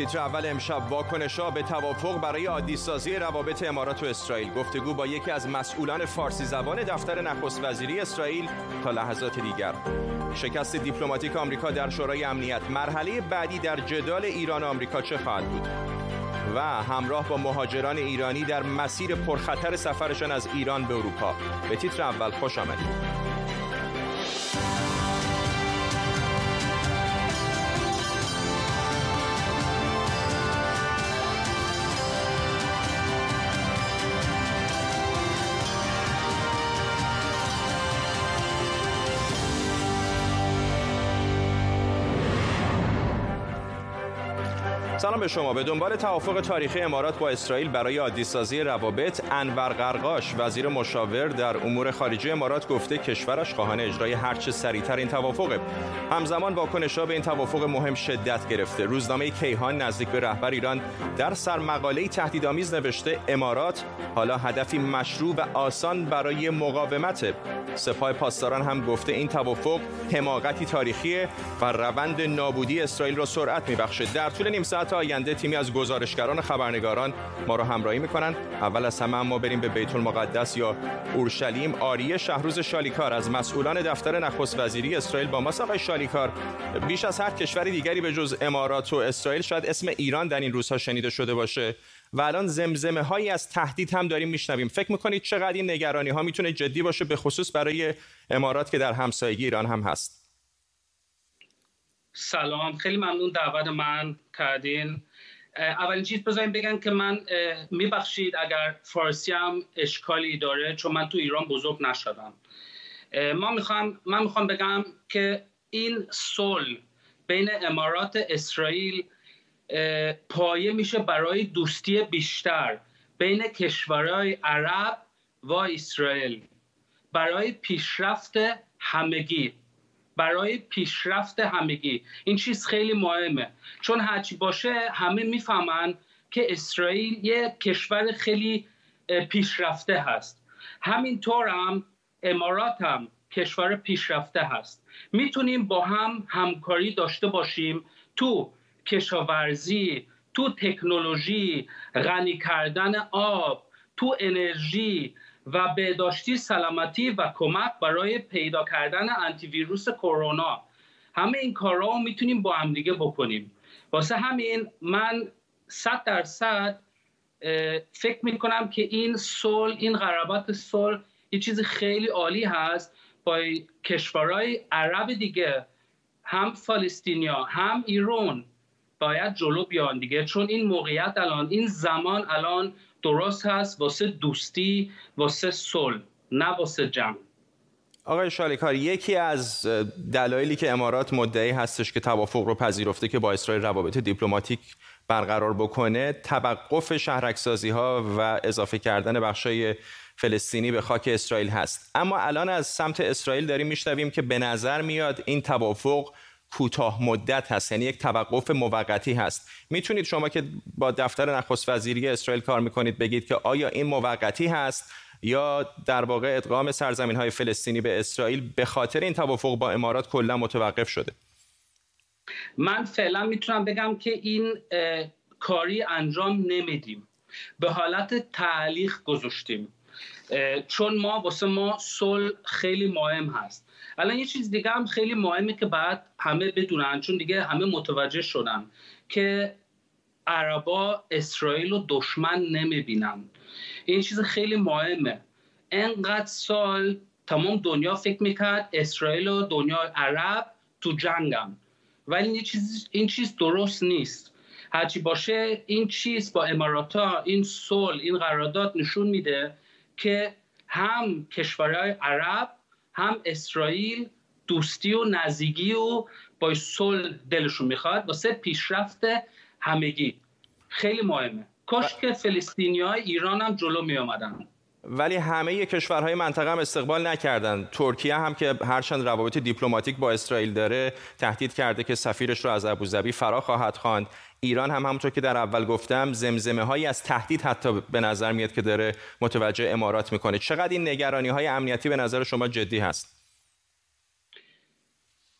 تیتر اول امشب واکنش به توافق برای عادی سازی روابط امارات و اسرائیل. گفتگو با یکی از مسئولان فارسی زبان دفتر نخست وزیری اسرائیل تا لحظات دیگر. شکست دیپلماتیک آمریکا در شورای امنیت. مرحله بعدی در جدال ایران و آمریکا چه خواهد بود؟ و همراه با مهاجران ایرانی در مسیر پرخطر سفرشان از ایران به اروپا. به تیتر اول خوش آمدید. سلام به شما. به دنبال توافق تاریخی امارات با اسرائیل برای عادیسازی روابط انور قرقاش وزیر مشاور در امور خارجه امارات گفته کشورش خواهان اجرای هرچه سریعتر این توافقه. همزمان واکنش‌ها به این توافق مهم شدت گرفته. روزنامه کیهان نزدیک به رهبر ایران در سرمقاله تهدیدآمیز نوشته امارات حالا هدفی مشروع و آسان برای مقاومت. سپاه پاسداران هم گفته این توافق حماقتی تاریخی و روند نابودی اسرائیل را سرعت میبخشه. در طول نیم ساعت آینده تیمی از گزارشگران و خبرنگاران ما را همراهی می‌کنند اول از همه ما بریم به بیت المقدس یا اورشلیم. آریه شهروز شالیکار از مسئولان دفتر نخست وزیری اسرائیل با ما آقای شالیکار. بیش از هر کشور دیگری به جز امارات و اسرائیل شاید اسم ایران در این روزها شنیده شده باشه. و الان زمزمه هایی از تهدید هم داریم میشنویم. فکر می‌کنید چقدر این نگرانی ها می‌تونه جدی باشه به خصوص برای امارات که در همسایگی ایران هم هست؟ سلام. خیلی ممنون دعوت من کردین. اولین چیز بذاریم بگن که من میبخشید اگر فارسی هم اشکالی داره چون من تو ایران بزرگ نشدم. ما می‌خوام من می‌خوام بگم که این صلح بین امارات اسرائیل پایه میشه برای دوستی بیشتر بین کشورهای عرب و اسرائیل. برای پیشرفت همگی. برای پیشرفت همگی. این چیز خیلی مهمه. چون هرچی باشه همه می‌فهمن که اسرائیل یه کشور خیلی پیشرفته هست. همینطور هم امارات هم کشور پیشرفته هست. می‌تونیم با هم همکاری داشته باشیم تو کشاورزی تو تکنولوژی غنی کردن آب تو انرژی و بهداشتی سلامتی و کمک برای پیدا کردن انتی ویروس کرونا. همه این کارها رو می‌تونیم با هم دیگه بکنیم. واسه همین من صد درصد فکر می‌کنم که این صلح این قرابت صلح یه چیز خیلی عالی هست با کشورهای عرب دیگه. هم فلسطینیا هم ایران باید جلو بیان دیگه. چون این موقعیت الان این زمان الان درست هست واسه دوستی واسه صلح نه واسه جمع. آقای شالیکار یکی از دلایلی که امارات مدعی هستش که توافق رو پذیرفته که با اسرائیل روابط دیپلماتیک برقرار بکنه توقف شهرکسازی ها و اضافه کردن بخشای فلسطینی به خاک اسرائیل هست. اما الان از سمت اسرائیل داریم میشنویم که به نظر میاد این توافق کوتاه مدت هست یعنی یک توقف موقتی هست. می‌تونید شما که با دفتر نخست وزیری اسرائیل کار می‌کنید بگید که آیا این موقتی هست یا در واقع ادغام سرزمین های فلسطینی به اسرائیل به خاطر این توافق با امارات کلا متوقف شده؟ من فعلا می‌تونم بگم که این کاری انجام نمیدیم. به حالت تعلیق گذاشتیم. چون ما واسه ما صلح خیلی مهم هست. الان یه چیز دیگه هم خیلی مهمه که بعد همه بدونن چون دیگه همه متوجه شدن که عربا اسرائیل رو دشمن نمی‌بینن. این چیز خیلی مهمه. انقدر سال تمام دنیا فکر می‌کرد اسرائیل و دنیا عرب تو جنگن. ولی این چیز, این چیز درست نیست. هرچی باشه این چیز با اماراتا این صلح این قرارداد نشون میده که هم کشورهای عرب هم اسرائیل دوستی و نزدیکی و با صلح دلشون می‌خواد واسه پیشرفت همگی خیلی مهمه کاش که فلسطینی های ایران هم جلو می آمدن. ولی همه کشورهای منطقه هم استقبال نکردند. ترکیه هم که هرچند روابط دیپلماتیک با اسرائیل داره تهدید کرده که سفیرش رو از ابوظبی فرا خواهد خواند. ایران هم همونطور که در اول گفتم زمزمه هایی از تهدید حتی به نظر میاد که داره متوجه امارات می‌کنه. چقدر این نگرانی های امنیتی به نظر شما جدی هست؟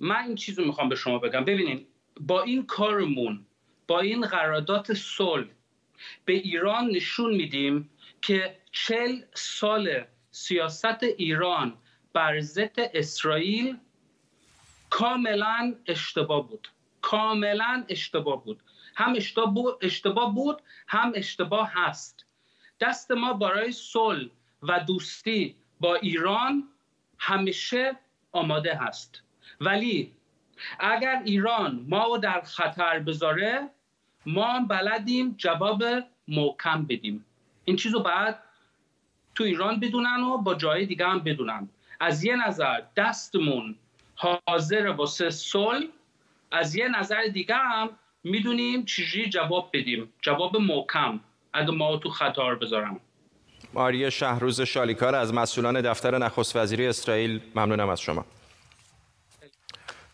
من این چیز رو می‌خوام به شما بگم. ببینین با این کارمون با این قرارداد صلح به ایران نشون میدیم که چل سال سیاست ایران بر ضد اسرائیل کاملا اشتباه بود. کاملا اشتباه بود. هم اشتباه بود هم اشتباه هست. دست ما برای صلح و دوستی با ایران همیشه آماده هست. ولی اگر ایران ما رو در خطر بذاره ما بلدیم جواب محکم بدیم. این چیزو رو بعد تو ایران بدونن و با جای دیگه هم بدونن. از یه نظر دستمون حاضر واسه صلح از یه نظر دیگه هم می‌دونیم چجوری جواب بدیم. جواب محکم. اگه ما تو خطر بذارم. ماری شهروز شالیکار از مسئولان دفتر نخست وزیری اسرائیل ممنونم از شما.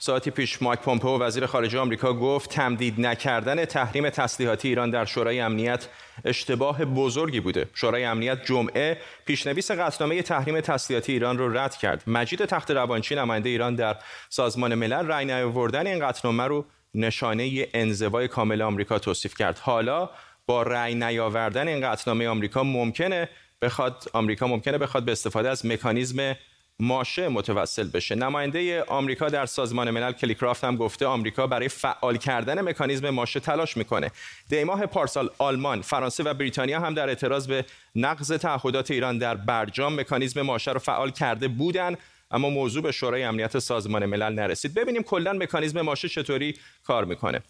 ساعتی پیش مایک پومپئو وزیر خارجه آمریکا گفت تمدید نکردن تحریم تسلیحاتی ایران در شورای امنیت اشتباه بزرگی بوده. شورای امنیت جمعه پیشنویس قطعنامه تحریم تسلیحاتی ایران رو رد کرد. مجید تخت روانچی نماینده ایران در سازمان ملل رأی نیاوردن این قطعنامه رو نشانه انزوای کامل آمریکا توصیف کرد. حالا با رأی نیاوردن این قطعنامه آمریکا ممکنه بخواد آمریکا ممکنه بخواد به استفاده از مکانیزم ماشه متوسل بشه. نماینده آمریکا در سازمان ملل کلیکرافت هم گفته آمریکا برای فعال کردن مکانیزم ماشه تلاش می‌کنه. دیماه پارسال آلمان فرانسه و بریتانیا هم در اعتراض به نقض تعهدات ایران در برجام مکانیزم ماشه رو فعال کرده بودن اما موضوع به شورای امنیت سازمان ملل نرسید. ببینیم کلا مکانیزم ماشه چطوری کار می‌کنه.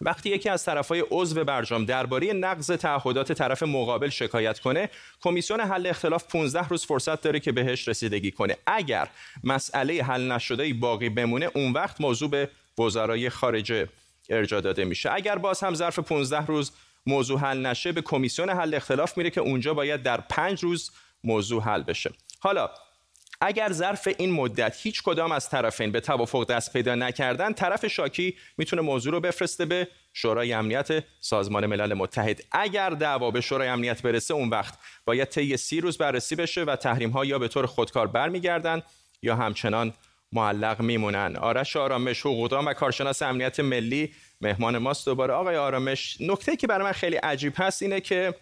وقتی یکی از طرفهای عضو برجام درباره نقض تعهدات طرف مقابل شکایت کنه کمیسیون حل اختلاف 15 روز فرصت داره که بهش رسیدگی کنه. اگر مسئله حل نشده باقی بمونه اون وقت موضوع به وزرای خارجه ارجا داده میشه. اگر باز هم ظرف 15 روز موضوع حل نشه به کمیسیون حل اختلاف میره که اونجا باید در 5 روز موضوع حل بشه. حالا اگر ظرف این مدت هیچ کدام از طرفین به توافق دست پیدا نکردن طرف شاکی می‌تونه موضوع رو بفرسته به شورای امنیت سازمان ملل متحد. اگر دعوا به شورای امنیت برسه اون وقت باید طی سی روز بررسی بشه و تحریم ها یا به طور خودکار برمیگردن یا همچنان معلق میمونن. آرش آرامش حقوقدان و کارشناس امنیت ملی مهمان ماست. دوباره آقای آرامش نکته که برای من خیلی عجیب هست اینه که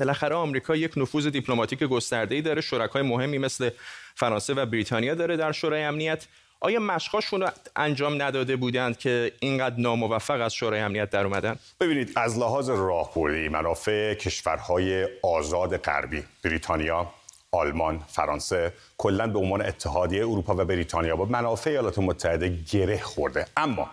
بالاخره آمریکا یک نفوذ دیپلماتیک گسترده‌ای داره شرکای مهمی مثل فرانسه و بریتانیا داره در شورای امنیت. آیا مشقاشون انجام نداده بودند که اینقدر ناموفق از شورای امنیت در اومدن؟ ببینید از لحاظ راهبردی منافع کشورهای آزاد غربی بریتانیا آلمان، فرانسه کلا به عنوان اتحادیه اروپا و بریتانیا با منافع ایالات متحده گره خورده. اما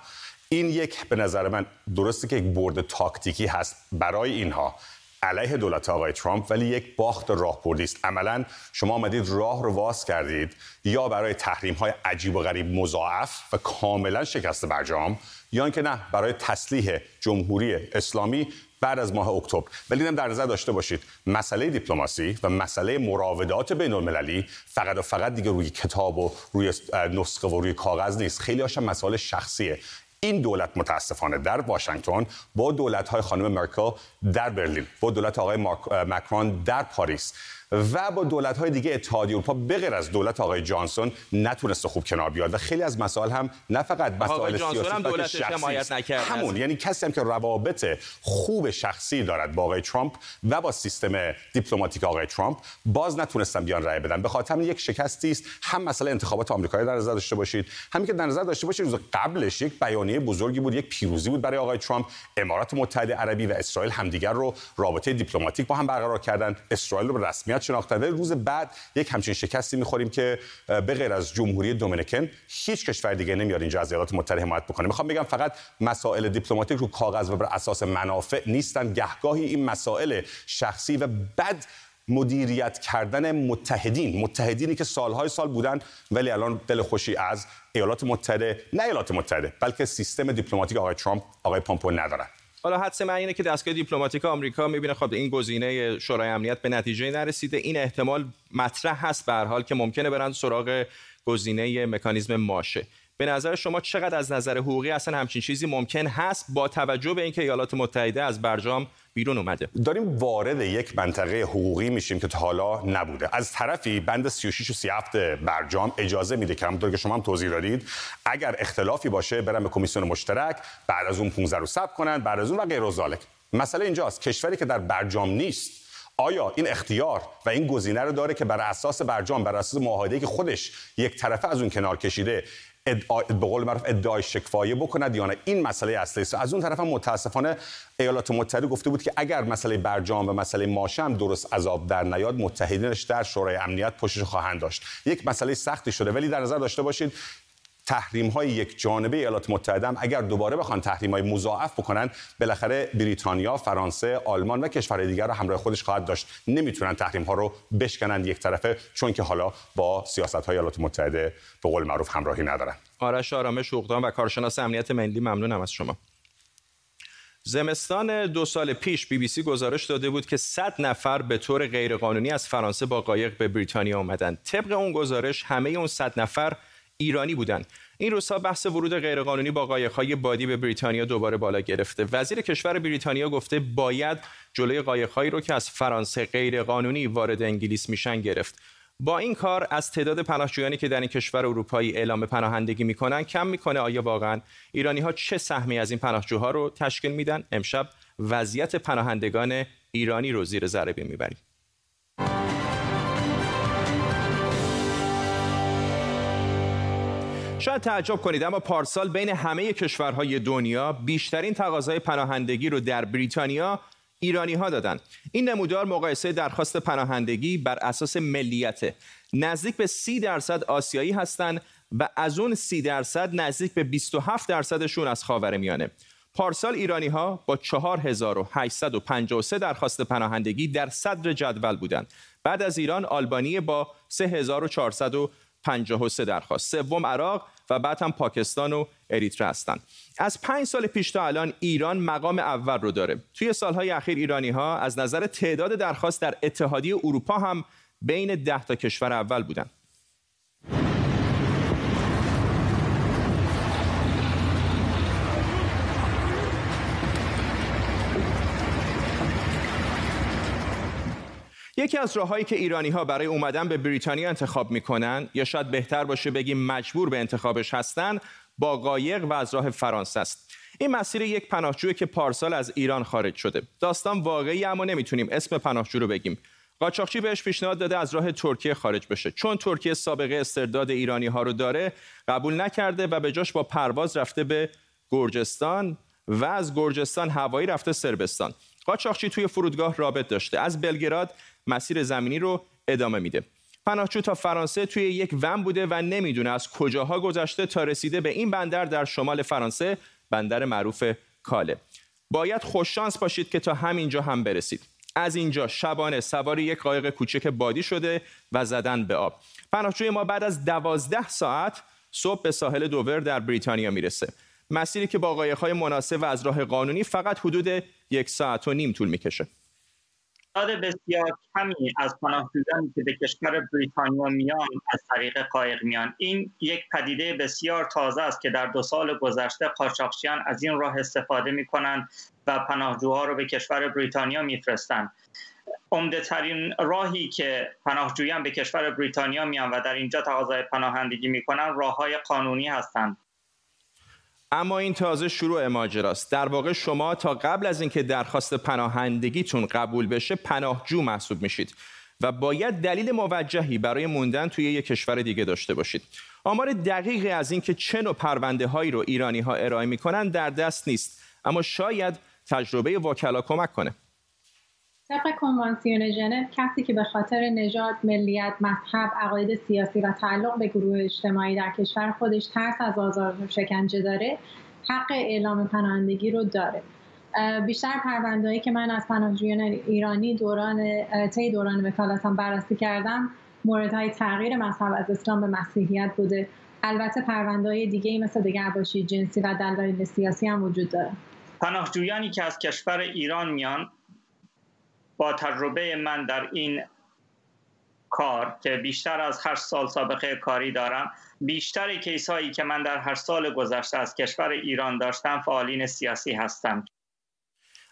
این یک به نظر من درسته که یک برد تاکتیکی هست برای اینها. علیه دولت آقای ترامپ ولی یک باخت راهبردی است. عملا شما آمدید راه رو واس کردید یا برای تحریم های عجیب و غریب مضاعف و کاملا شکست برجام یا اینکه نه برای تسلیح جمهوری اسلامی بعد از ماه اکتبر. ولی هم در نظر داشته باشید مسئله دیپلماسی و مسئله مراودات بین المللی فقط و فقط دیگه روی کتاب و روی نسخه و روی کاغذ نیست. خیلی هاشم مسائل شخصیه. این دولت متاسفانه در واشنگتن با دولت های خانم مرکل در برلین با دولت آقای مکرون در پاریس. و با دولت های دیگه اتحادیه اروپا بغیر از دولت آقای جانسون نتونسته خوب کنار بیاد. و خیلی از مسائل هم نه فقط مسائل سیاسی هم دولت نکرد همون یعنی کسی هم که روابط خوب شخصی دارد با آقای ترامپ و با سیستم دیپلماتیک آقای ترامپ باز نتونستن بیان رای بدن. به خاطر یک شکستی است. هم مسئله انتخابات آمریکایی در نظر داشته باشید. همین که در نظر داشته باشید روز قبلش یک بیانیه بزرگی بود یک پیروزی بود برای آقای ترامپ. امارات متحده عربی و اسرائیل همدیگر رو رابطه دیپلماتیک با هم برقرار کردن. اسرائیل رو رسمیت ولی روز بعد یک همچین شکستی می‌خوریم که به غیر از جمهوری دومینیکن هیچ کشور دیگه نمیاد اینجا از ایالات متحده حمایت بکنه. می‌خوام بگم فقط مسائل دیپلماتیک رو کاغذ و بر اساس منافع نیستن. گهگاهی این مسائل شخصی و بد مدیریت کردن متحدین. متحدینی که سالهای سال بودن ولی الان دل خوشی از ایالات متحده نه ایالات متحده بلکه سیستم دیپلماتیک آقای ترامپ آقای پامپئو ندارن. حالا حدس من اینه که دستگاه دیپلماتیک آمریکا می‌بینه خب این گزینه شورای امنیت به نتیجه نرسیده. این احتمال مطرح هست به حال که ممکنه برن سراغ گزینه مکانیزم ماشه. به نظر شما چقدر از نظر حقوقی اصلا همچین چیزی ممکن هست با توجه به اینکه ایالات متحده از برجام بیرون اومده؟ داریم وارد یک منطقه حقوقی میشیم که تا حالا نبوده. از طرفی بند 36 و 37 برجام اجازه میده که همونطور که شما هم توضیح دادید اگر اختلافی باشه برن به کمیسیون مشترک بعد از اون 15 رو ثبت کنن بعد از اون و غیر مسئله اینجاست. کشوری که در برجام نیست آیا این اختیار و این گزینه رو داره که بر اساس برجام بر اساس معاهده که خودش یک طرفه از اون کنار کشیده ادعا به قول معروف ادعای شکفایه بکند یا نه. این مسئله اصلی است. از اون طرف هم متاسفانه ایالات متحده گفته بود که اگر مسئله برجام و مسئله ماشه هم درست عذاب در نیاد متحدینش در شورای امنیت پشتش خواهند داشت. یک مسئله سختی شده ولی در نظر داشته باشید تحریم های یک جانبه ایالات متحده اگر دوباره بخوان تحریم های مضاعف بکنن بالاخره بریتانیا، فرانسه، آلمان و کشورهای دیگر رو همراه خودش خواهد داشت. نمی‌تونن تحریم ها رو بشکنن یک طرفه چون که حالا با سیاست های ایالات متحده به قول معروف همراهی ندارن. آرش آرامش حقوقدان و کارشناس امنیت ملی ممنونم از شما. زمستان دو سال پیش بی بی سی گزارش داده بود که 100 نفر به طور غیرقانونی از فرانسه با قایق به بریتانیا آمدند. طبق اون گزارش همه اون 100 نفر ایرانی بودند. این روزها بحث ورود غیرقانونی با قایق‌های بادی به بریتانیا دوباره بالا گرفته. وزیر کشور بریتانیا گفته باید جلوی قایق‌هایی رو که از فرانسه غیرقانونی وارد انگلیس میشن گرفت. با این کار از تعداد پناهجویانی که در این کشور اروپایی اعلام پناهندگی می‌کنن کم می‌کنه آیا واقعا ایرانی ها چه سهمی از این پناهجوها رو تشکیل میدن امشب وضعیت پناهندگان ایرانی رو زیر ذره می‌بریم شاید تعجب کنید اما پارسال بین همه کشورهای دنیا بیشترین تقاضای پناهندگی رو در بریتانیا ایرانی ها دادن. این نمودار مقایسه درخواست پناهندگی بر اساس ملیت. نزدیک به سی درصد آسیایی هستند و از اون سی درصد نزدیک به 27 درصدشون از خاور میانه. پارسال ایرانی ها با 4853 درخواست پناهندگی در صدر جدول بودند بعد از ایران آلبانی با 3400 53 درخواست. سوم عراق و بعد هم پاکستان و اریتره هستند از پنج سال پیش تا الان ایران مقام اول رو داره. توی سالهای اخیر ایرانی ها از نظر تعداد درخواست در اتحادیه اروپا هم بین ده تا کشور اول بودند یکی از راههایی که ایرانی ها برای اومدن به بریتانیا انتخاب می‌کنن یا شاید بهتر باشه بگیم مجبور به انتخابش هستن با قایق و از راه فرانسه است. این مسیر یک پناهجوی که پارسال از ایران خارج شده. داستان واقعی اما نمی‌تونیم اسم پناهجو رو بگیم. قاچاقچی بهش پیشنهاد داده از راه ترکیه خارج بشه. چون ترکیه سابقه استرداد ایرانی ها رو داره قبول نکرده و به جاش با پرواز رفته به گرجستان و از گرجستان هوایی رفته سربستان. قاچاقچی توی فرودگاه رابط داشته. از بلگراد مسیر زمینی رو ادامه میده. پناهجو تا فرانسه توی یک ون بوده و نمی‌دونه از کجاها گذشته تا رسیده به این بندر در شمال فرانسه. بندر معروف کاله. باید خوششانس باشید که تا همینجا هم برسید. از اینجا شبانه سواری یک قایق کوچک بادی شده و زدن به آب. پناهجوی ما بعد از دوازده ساعت صبح به ساحل دوور در بریتانیا می‌رسه. مسیری که با قایق‌های مناسب و از راه قانونی فقط حدود یک ساعت و نیم طول می‌کشه. تعداد بسیار کمی از پناهجویانی که به کشور بریتانیا میان از طریق قایق میان این یک پدیده بسیار تازه است که در دو سال گذشته قاچاقچیان از این راه استفاده می‌کنند و پناهجوها رو به کشور بریتانیا میفرستند. عمده ترین راهی که پناهجویان به کشور بریتانیا میان و در اینجا تقاضای پناهندگی می‌کنن راه های قانونی هستند. اما این تازه شروع ماجراست. در واقع شما تا قبل از اینکه درخواست پناهندگیتون قبول بشه پناهجو محسوب میشید و باید دلیل موجهی برای موندن توی یک کشور دیگه داشته باشید. آمار دقیقی از اینکه چه نوع پرونده هایی رو ایرانی ها ارائه می‌کنن در دست نیست اما شاید تجربه وکلا کمک کنه. طبق کنوانسیون ژنو کسی که به خاطر نژاد ملیت مذهب عقاید سیاسی و تعلق به گروه اجتماعی در کشور خودش ترس از آزار و شکنجه داره حق اعلام پناهندگی رو داره. بیشتر پروندهایی که من از پناهجویان ایرانی دوران طی دوران وکالتم بررسی کردم موردهای تغییر مذهب از اسلام به مسیحیت بوده. البته پروندهای دیگه مثل دگرباشی جنسی و دلایل سیاسی هم وجود داره. پناهجویانی که از کشور ایران میان با تجربه من در این کار که بیشتر از هر سال سابقه کاری دارم بیشتر کیس هایی که من در هر سال گذشته از کشور ایران داشتم فعالین سیاسی هستم.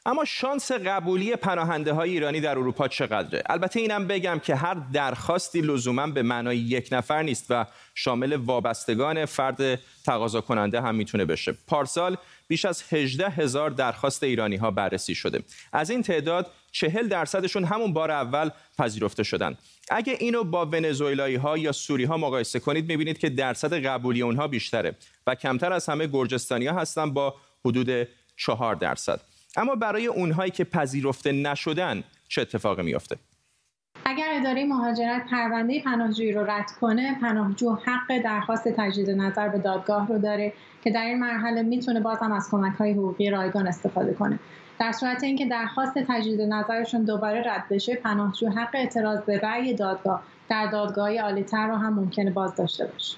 اما شانس قبولی پناهنده های ایرانی در اروپا چقدره؟ البته اینم بگم که هر درخواستی لزوما به معنای یک نفر نیست و شامل وابستگان فرد تقاضا کننده هم می‌تونه بشه. پارسال بیش از 18 هزار درخواست ایرانی ها بررسی شده. از این تعداد 40 درصدشون همون بار اول پذیرفته شدن. اگه اینو با ونزوئلایی ها یا سوری ها مقایسه کنید می‌بینید که درصد قبولی اونها بیشتره و کمتر از همه گرجستانی ها هستن با حدود 4 درصد. اما برای اونهایی که پذیرفته نشدن چه اتفاقی میافته؟ اگر اداره مهاجرت پرونده پناهجویی رو رد کنه پناهجو حق درخواست تجدید نظر به دادگاه رو داره که در این مرحله می‌تونه بازم از کمک های حقوقی رایگان استفاده کنه در صورت اینکه درخواست تجدید نظرشون دوباره رد بشه پناهجو حق اعتراض به رأی دادگاه در دادگاه عالیتر رو هم ممکنه باز داشته باشه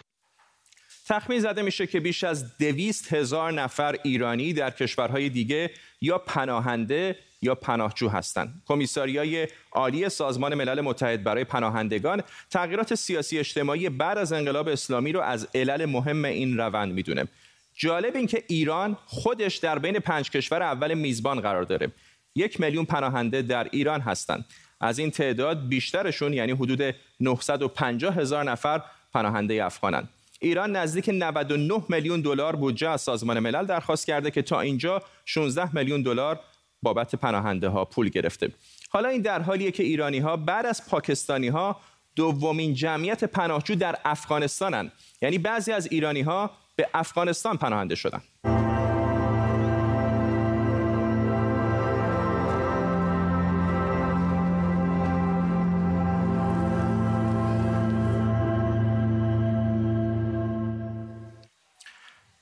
تخمین زده میشه که بیش از دویست هزار نفر ایرانی در کشورهای دیگه یا پناهنده یا پناهجو هستند. کمیساریای عالی سازمان ملل متحد برای پناهندگان تغییرات سیاسی اجتماعی بعد از انقلاب اسلامی رو از علل مهم این روند می‌دونه. جالب این که ایران خودش در بین پنج کشور اول میزبان قرار داره. یک میلیون پناهنده در ایران هستند. از این تعداد بیشترشون یعنی حدود 950 هزار نفر پناهنده افغانند. ایران نزدیک 99 میلیون دلار بودجه از سازمان ملل درخواست کرده که تا اینجا 16 میلیون دلار بابت پناهنده ها پول گرفته. حالا این در حالیه که ایرانی ها بعد از پاکستانی ها دومین جمعیت پناهجو در افغانستانن یعنی بعضی از ایرانی ها به افغانستان پناهنده شدن.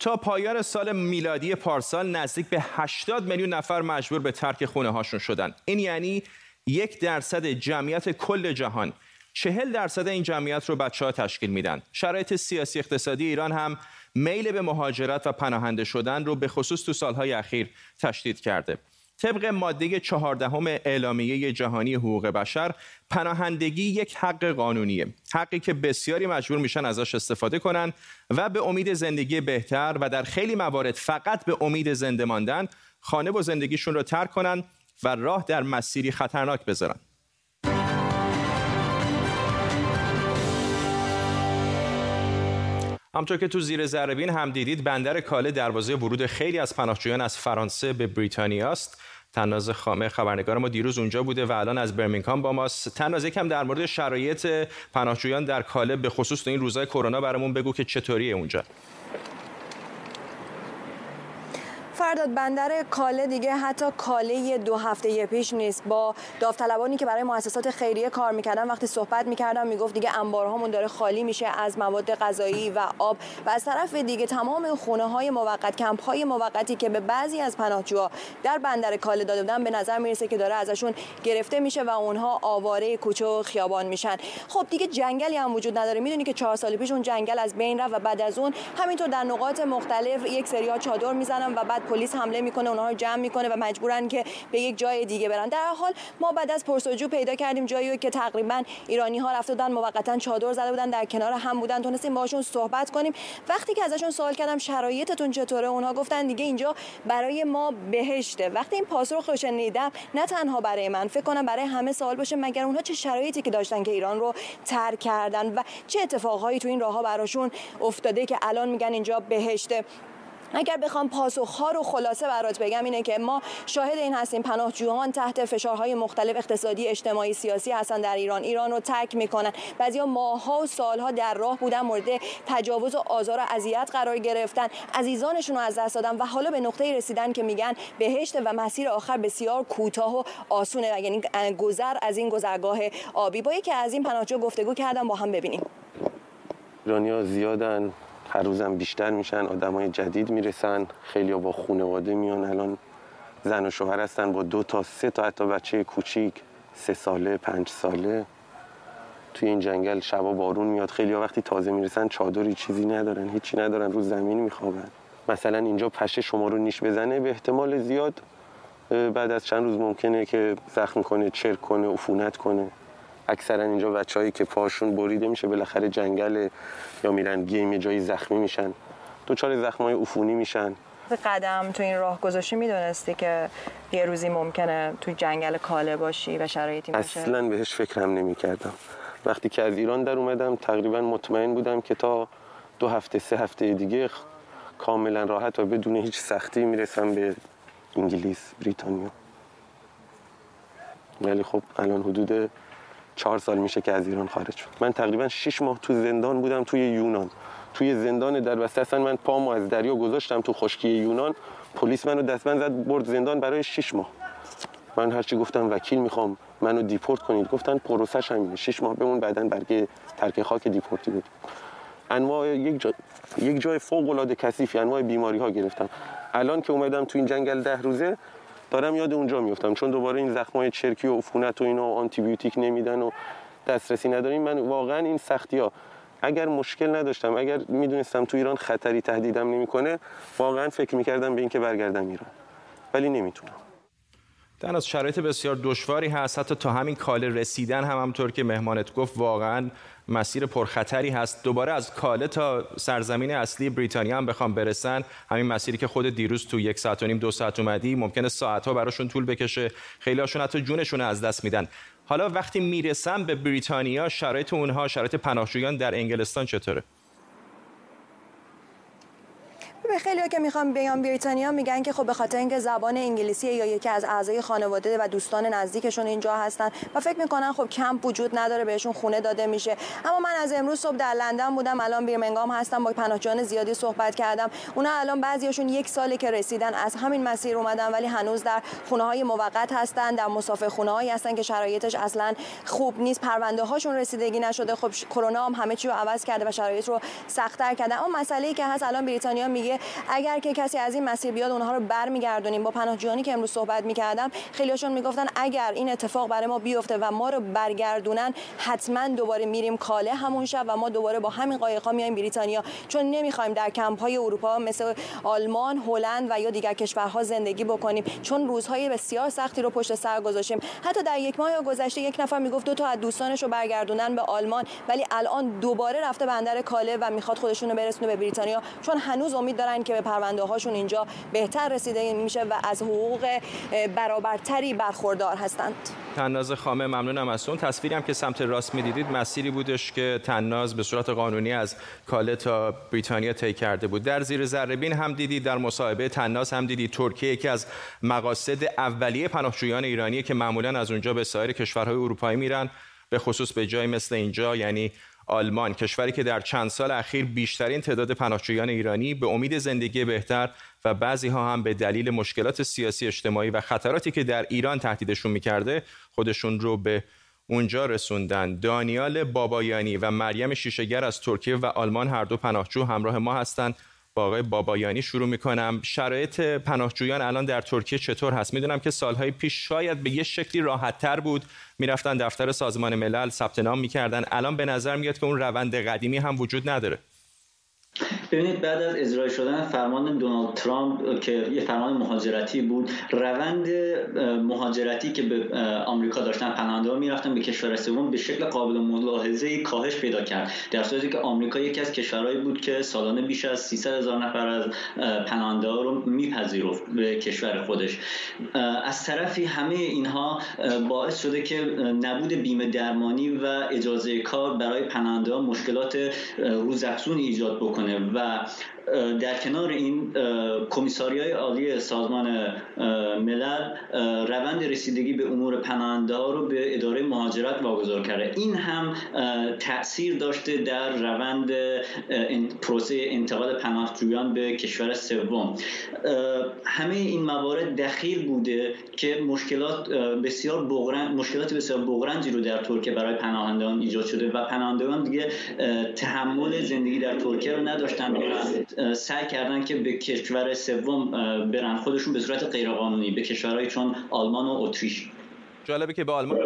تا پایان سال میلادی پارسال نزدیک به 80 میلیون نفر مجبور به ترک خونه هاشون شدن. این یعنی یک درصد جمعیت کل جهان. چهل درصد این جمعیت رو بچه ها تشکیل میدن. شرایط سیاسی اقتصادی ایران هم میل به مهاجرت و پناهنده شدن رو به خصوص تو سالهای اخیر تشدید کرده. طبق ماده چهاردهم اعلامیه جهانی حقوق بشر پناهندگی یک حق قانونیه. حقی که بسیاری مجبور میشن ازش استفاده کنن و به امید زندگی بهتر و در خیلی موارد فقط به امید زنده ماندن خانه و زندگیشون رو ترک کنن و راه در مسیری خطرناک بذارن. همطور که تو زیر ذره هم دیدید بندر کاله دروازه ورود خیلی از پناهجویان از فرانسه به بریتانیا است. تناز خامه خبرنگار ما دیروز اونجا بوده و الان از برمینگهام با ماست. تناز یکم در مورد شرایط پناهجویان در کاله به خصوص این روزهای کرونا برامون بگو که چطوریه اونجا؟ فرداد بندر کاله دیگه حتی کاله دو هفته پیش نیست. با داوطلبانی که برای مؤسسات خیریه کار می‌کردن وقتی صحبت می‌کردم می‌گفت دیگه انبارهامون داره خالی میشه از مواد غذایی و آب. و از طرف دیگه تمام خونه های موقت کمپ های موقتی که به بعضی از پناهجوها در بندر کاله داده بودن به نظر می‌رسه که داره ازشون گرفته میشه و اونها آواره کوچه و خیابان میشن. خب دیگه جنگلی هم وجود نداره. می‌دونی که چهار سال پیش اون جنگل از بین رفت و بعد از اون همینطور در نقاط مختلف یک سری چادر می‌زنن و بعد پلیس حمله می‌کنه اونها رو جمع می‌کنه و مجبورن که به یک جای دیگه برن. در حال ما بعد از پرسجو پیدا کردیم جایی که تقریبا ایرانی ها رفته بودن موقتا چادر زده بودن در کنار هم بودن. تونستیم باشون صحبت کنیم. وقتی که ازشون سوال کردم شرایطتون چطوره اونها گفتن دیگه اینجا برای ما بهشته. وقتی این پاسخ رو شنیدم نه تنها برای من فکر کنم برای همه سوال باشه مگر اونها چه شرایطی که داشتن که ایران رو ترک کردن و چه اتفاقهایی تو این راهها براشون افتاده که الان میگن اینجا بهشته. اگر بخوام پاسخها رو خلاصه برات بگم اینه که ما شاهد این هستیم پناهجویان تحت فشارهای مختلف اقتصادی اجتماعی سیاسی هستن در ایران. ایران رو ترک می‌کنن. بعضیا ماهها و سالها در راه بودن مورد تجاوز و آزار و اذیت قرار گرفتن. عزیزانشون رو از دست دادن و حالا به نقطه رسیدن که میگن بهشت و مسیر آخر بسیار کوتاه و آسونه یعنی گذر از این گذرگاه آبی. با یکی از این پناهجو گفتگو کردم با هم ببینیم. ایرانیا زیادن. هر روزم بیشتر میشن آدمای جدید می‌رسن خیلی با خانواده میان. الان زن و شوهر هستن با دو تا سه تا حتی بچه کوچیک سه ساله پنج ساله. توی این جنگل شبا بارون میاد. خیلی وقتی تازه می‌رسن چادری چیزی ندارن هیچی ندارن رو زمین میخوابن. مثلا اینجا پشه شما رو نیش بزنه به احتمال زیاد بعد از چند روز ممکنه که زخم کنه چرک کنه عفونت کنه. اکثرا اینجا بچههایی که پاشون بریده میشه بالاخره جنگل یا میرن گیم جایی زخمی میشن. دچار زخمای عفونی میشن. قدم تو این راه گذاشتی می‌دونستی که یه روزی ممکنه تو جنگل کاله باشی و شرایطی باشه؟ اصلا بهش فکرم نمی‌کردم. وقتی که از ایران در اومدم تقریبا مطمئن بودم که تا دو هفته سه هفته دیگه کاملا راحت و بدون هیچ سختی می‌رسم به انگلیس بریتانیا. ولی خب الان حدود چهار سال میشه که از ایران خارج شد. من تقریبا شش ماه تو زندان بودم توی یونان. توی زندان در بسته اصلا من پامو از دریا گذاشتم تو خشکی یونان. پلیس منو دستبند زد برد زندان برای شش ماه. من هرچی گفتم وکیل می‌خوام منو دیپورت کنید. گفتن پروسش همینه. شش ماه بمون بعدا برگه ترک خاک دیپورتی بود انواع یک, جا... یک جای فوق العاده کثیفی انواع بیماری ها گرفتم. الان که اومدم تو این جنگل ده روزه دارم یاد اونجا میفتم. چون دوباره این زخمای چرکی و عفونت و اینا و آنتی بیوتیک نمیدن و دسترسی نداریم. من واقعا این سختی ها اگر مشکل نداشتم اگر می‌دونستم تو ایران خطری تهدیدم نمی‌کنه واقعا فکر می‌کردم به اینکه برگردم ایران. ولی نمی‌تونم. در از شرایط بسیار دشواری هست. حتی تا همین کاله رسیدن هم همطور که مهمانت گفت واقعا مسیر پرخطری هست. دوباره از کاله تا سرزمین اصلی بریتانیا هم بخوام برسن. همین مسیری که خود دیروز تو یک ساعت و نیم دو ساعت اومدی ممکنه ساعتها براشون طول بکشه. خیلی هاشون حتی جونشون از دست میدن. حالا وقتی می‌رسن به بریتانیا شرایط اونها شرایط پناهجویان در انگلستان چطوره؟ به خیلی که می‌خوام بیان بریتانیا میگن که خب به خاطر اینکه زبان انگلیسی یا یکی از اعضای خانواده و دوستان نزدیکشون اینجا هستن و فکر می‌کنن خب کمپ وجود نداره بهشون خونه داده میشه. اما من از امروز صبح در لندن بودم الان بیرمنگام هستم با پناهجویان زیادی صحبت کردم. اونا الان بعضیاشون یک ساله که رسیدن از همین مسیر اومدن ولی هنوز در خونه های موقت هستن در مسافر خونه هایی هستن که شرایطش اصلا خوب نیست. پرونده هاشون رسیدگی نشده. خب کرونا هم همه چی رو عوض کرده و شرایط رو سخت‌تر کرده. اما مسئله ای که هست الان بریتانیا میگه اگر که کسی از این مسیر بیاد اونها رو برمیگردونیم. با پناهجویانی که امروز صحبت می‌کردم خیلیشون می‌گفتن اگر این اتفاق برای ما بیفته و ما رو برگردونن حتما دوباره میریم کاله همون شب و ما دوباره با همین قایق‌ها میایم بریتانیا. چون نمی‌خوایم در کمپ های اروپا مثل آلمان، هلند و یا دیگر کشورها زندگی بکنیم. چون روزهای بسیار سختی رو پشت سر گذاشتیم. حتی در یک ماه گذشته یک نفر می‌گفت دو تا از دوستانش رو برگردونن به آلمان. ولی الان دوباره رفته بندر کاله و می‌خواد خودشون رو برسونه به بریتانیا. چون هنوز امید دارن که به پرونده هاشون اینجا بهتر رسیده میشه و از حقوق برابرتری برخوردار هستند. تناز خامه ممنونم از اون تصویری هم که سمت راست می‌دیدید مسیری بودش که تناز به صورت قانونی از کاله تا بریتانیا طی کرده بود. در زیر ذره هم دیدید در مصاحبه تناز هم دیدید. ترکیه یکی از مقاصد اولیه پناهجویان ایرانی که معمولا از اونجا به سایر کشورهای اروپایی میرن به خصوص به جای مثل اینجا یعنی آلمان. کشوری که در چند سال اخیر بیشترین تعداد پناهجویان ایرانی به امید زندگی بهتر و بعضی ها هم به دلیل مشکلات سیاسی اجتماعی و خطراتی که در ایران تهدیدشون می‌کرده خودشون رو به اونجا رسوندن. دانیال بابایانی و مریم شیشگر از ترکیه و آلمان هر دو پناهجو همراه ما هستند. با آقای بابایانی شروع می‌کنم. شرایط پناهجویان الان در ترکیه چطور هست؟ می‌دونم که سالهای پیش شاید به یه شکلی راحت تر بود. می‌رفتن دفتر سازمان ملل ثبت نام می‌کردن. الان به نظر میاد که اون روند قدیمی هم وجود نداره. ببینید بعد از اجرای شدن فرمان دونالد ترامپ که یه فرمان مهاجرتی بود روند مهاجرتی که به آمریکا داشتن پناهنده ها می‌رفتن به کشور سوم به شکل قابل ملاحظه کاهش پیدا کرد. در صورتی که آمریکا یکی از کشورهایی بود که سالانه بیش از 300 هزار نفر از پناهنده ها رو میپذیرفت به کشور خودش. از طرفی همه اینها باعث شده که نبود بیمه درمانی و اجازه کار برای پناهنده ها مشکلات روزافزونی ایجاد بکنه. و در کنار این کمیساری های عالی سازمان ملل روند رسیدگی به امور پناهنده رو به اداره مهاجرت واگذار کرده. این هم تاثیر داشته در روند پروسه انتقال پناهجویان به کشور سوم. همه این موارد دخیل بوده که مشکلات بسیار بغرن مشکلات بسیار بغرنجی رو در ترکیه برای پناهندگان ایجاد شده و پناهندگان دیگه تحمل زندگی در ترکیه رو نداشتن. سعی کردن که به کشور سوم برن. خودشون به صورت غیرقانونی به کشورهایی چون آلمان و اتریش. جالبه که به آلمان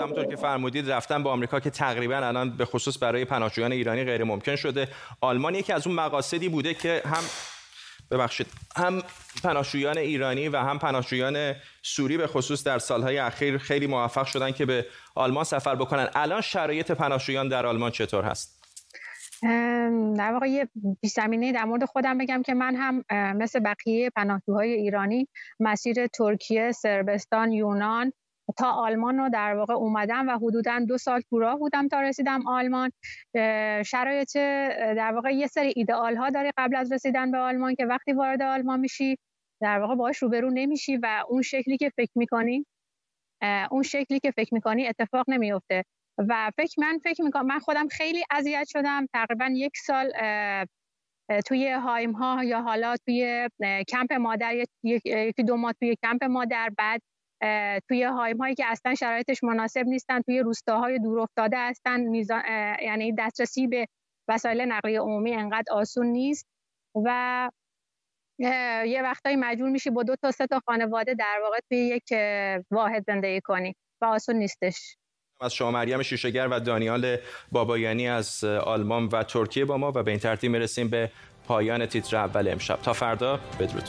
همونطور که فرمودید رفتن به آمریکا که تقریبا الان به خصوص برای پناهجویان ایرانی غیر ممکن شده. آلمان یکی از اون مقاصدی بوده که هم ببخشید. هم پناهجویان ایرانی و هم پناهجویان سوری به خصوص در سالهای اخیر خیلی موفق شدن که به آلمان سفر بکنن. الان شرایط پناهجویان در آلمان چطور هست؟ در واقع یه زمینه در مورد خودم بگم که من هم مثل بقیه پناهجوهای ایرانی مسیر ترکیه، سربستان، یونان تا آلمان رو در واقع اومدم و حدودا دو سال تو راه بودم تا رسیدم آلمان. شرایط در واقع یه سری ایدئال ها داری قبل از رسیدن به آلمان که وقتی وارد آلمان میشی در واقع باش روبرو نمیشی و اون شکلی که فکر می‌کنی اون شکلی که فکر می‌کنی اتفاق نمیفته و فکر من فکر می‌کنم من خودم خیلی اذیت شدم. تقریبا یک سال توی هایم ها یا حالا توی کمپ مادر یکی دو ماه توی کمپ مادر بعد توی هایم هایی که اصلا شرایطش مناسب نیستن توی روستاهای دور افتاده هستن. یعنی دسترسی به وسایل نقلیه عمومی انقدر آسون نیست و یه وقتایی مجبور میشی با دو تا سه تا خانواده در واقع توی یک واحد زندگی کنی و آسون نیستش. از شما مریم شیشگر و دانیال بابایانی از آلمان و ترکیه با ما و به این ترتیب می‌رسیم به پایان تیتر اول امشب. تا فردا بدرود.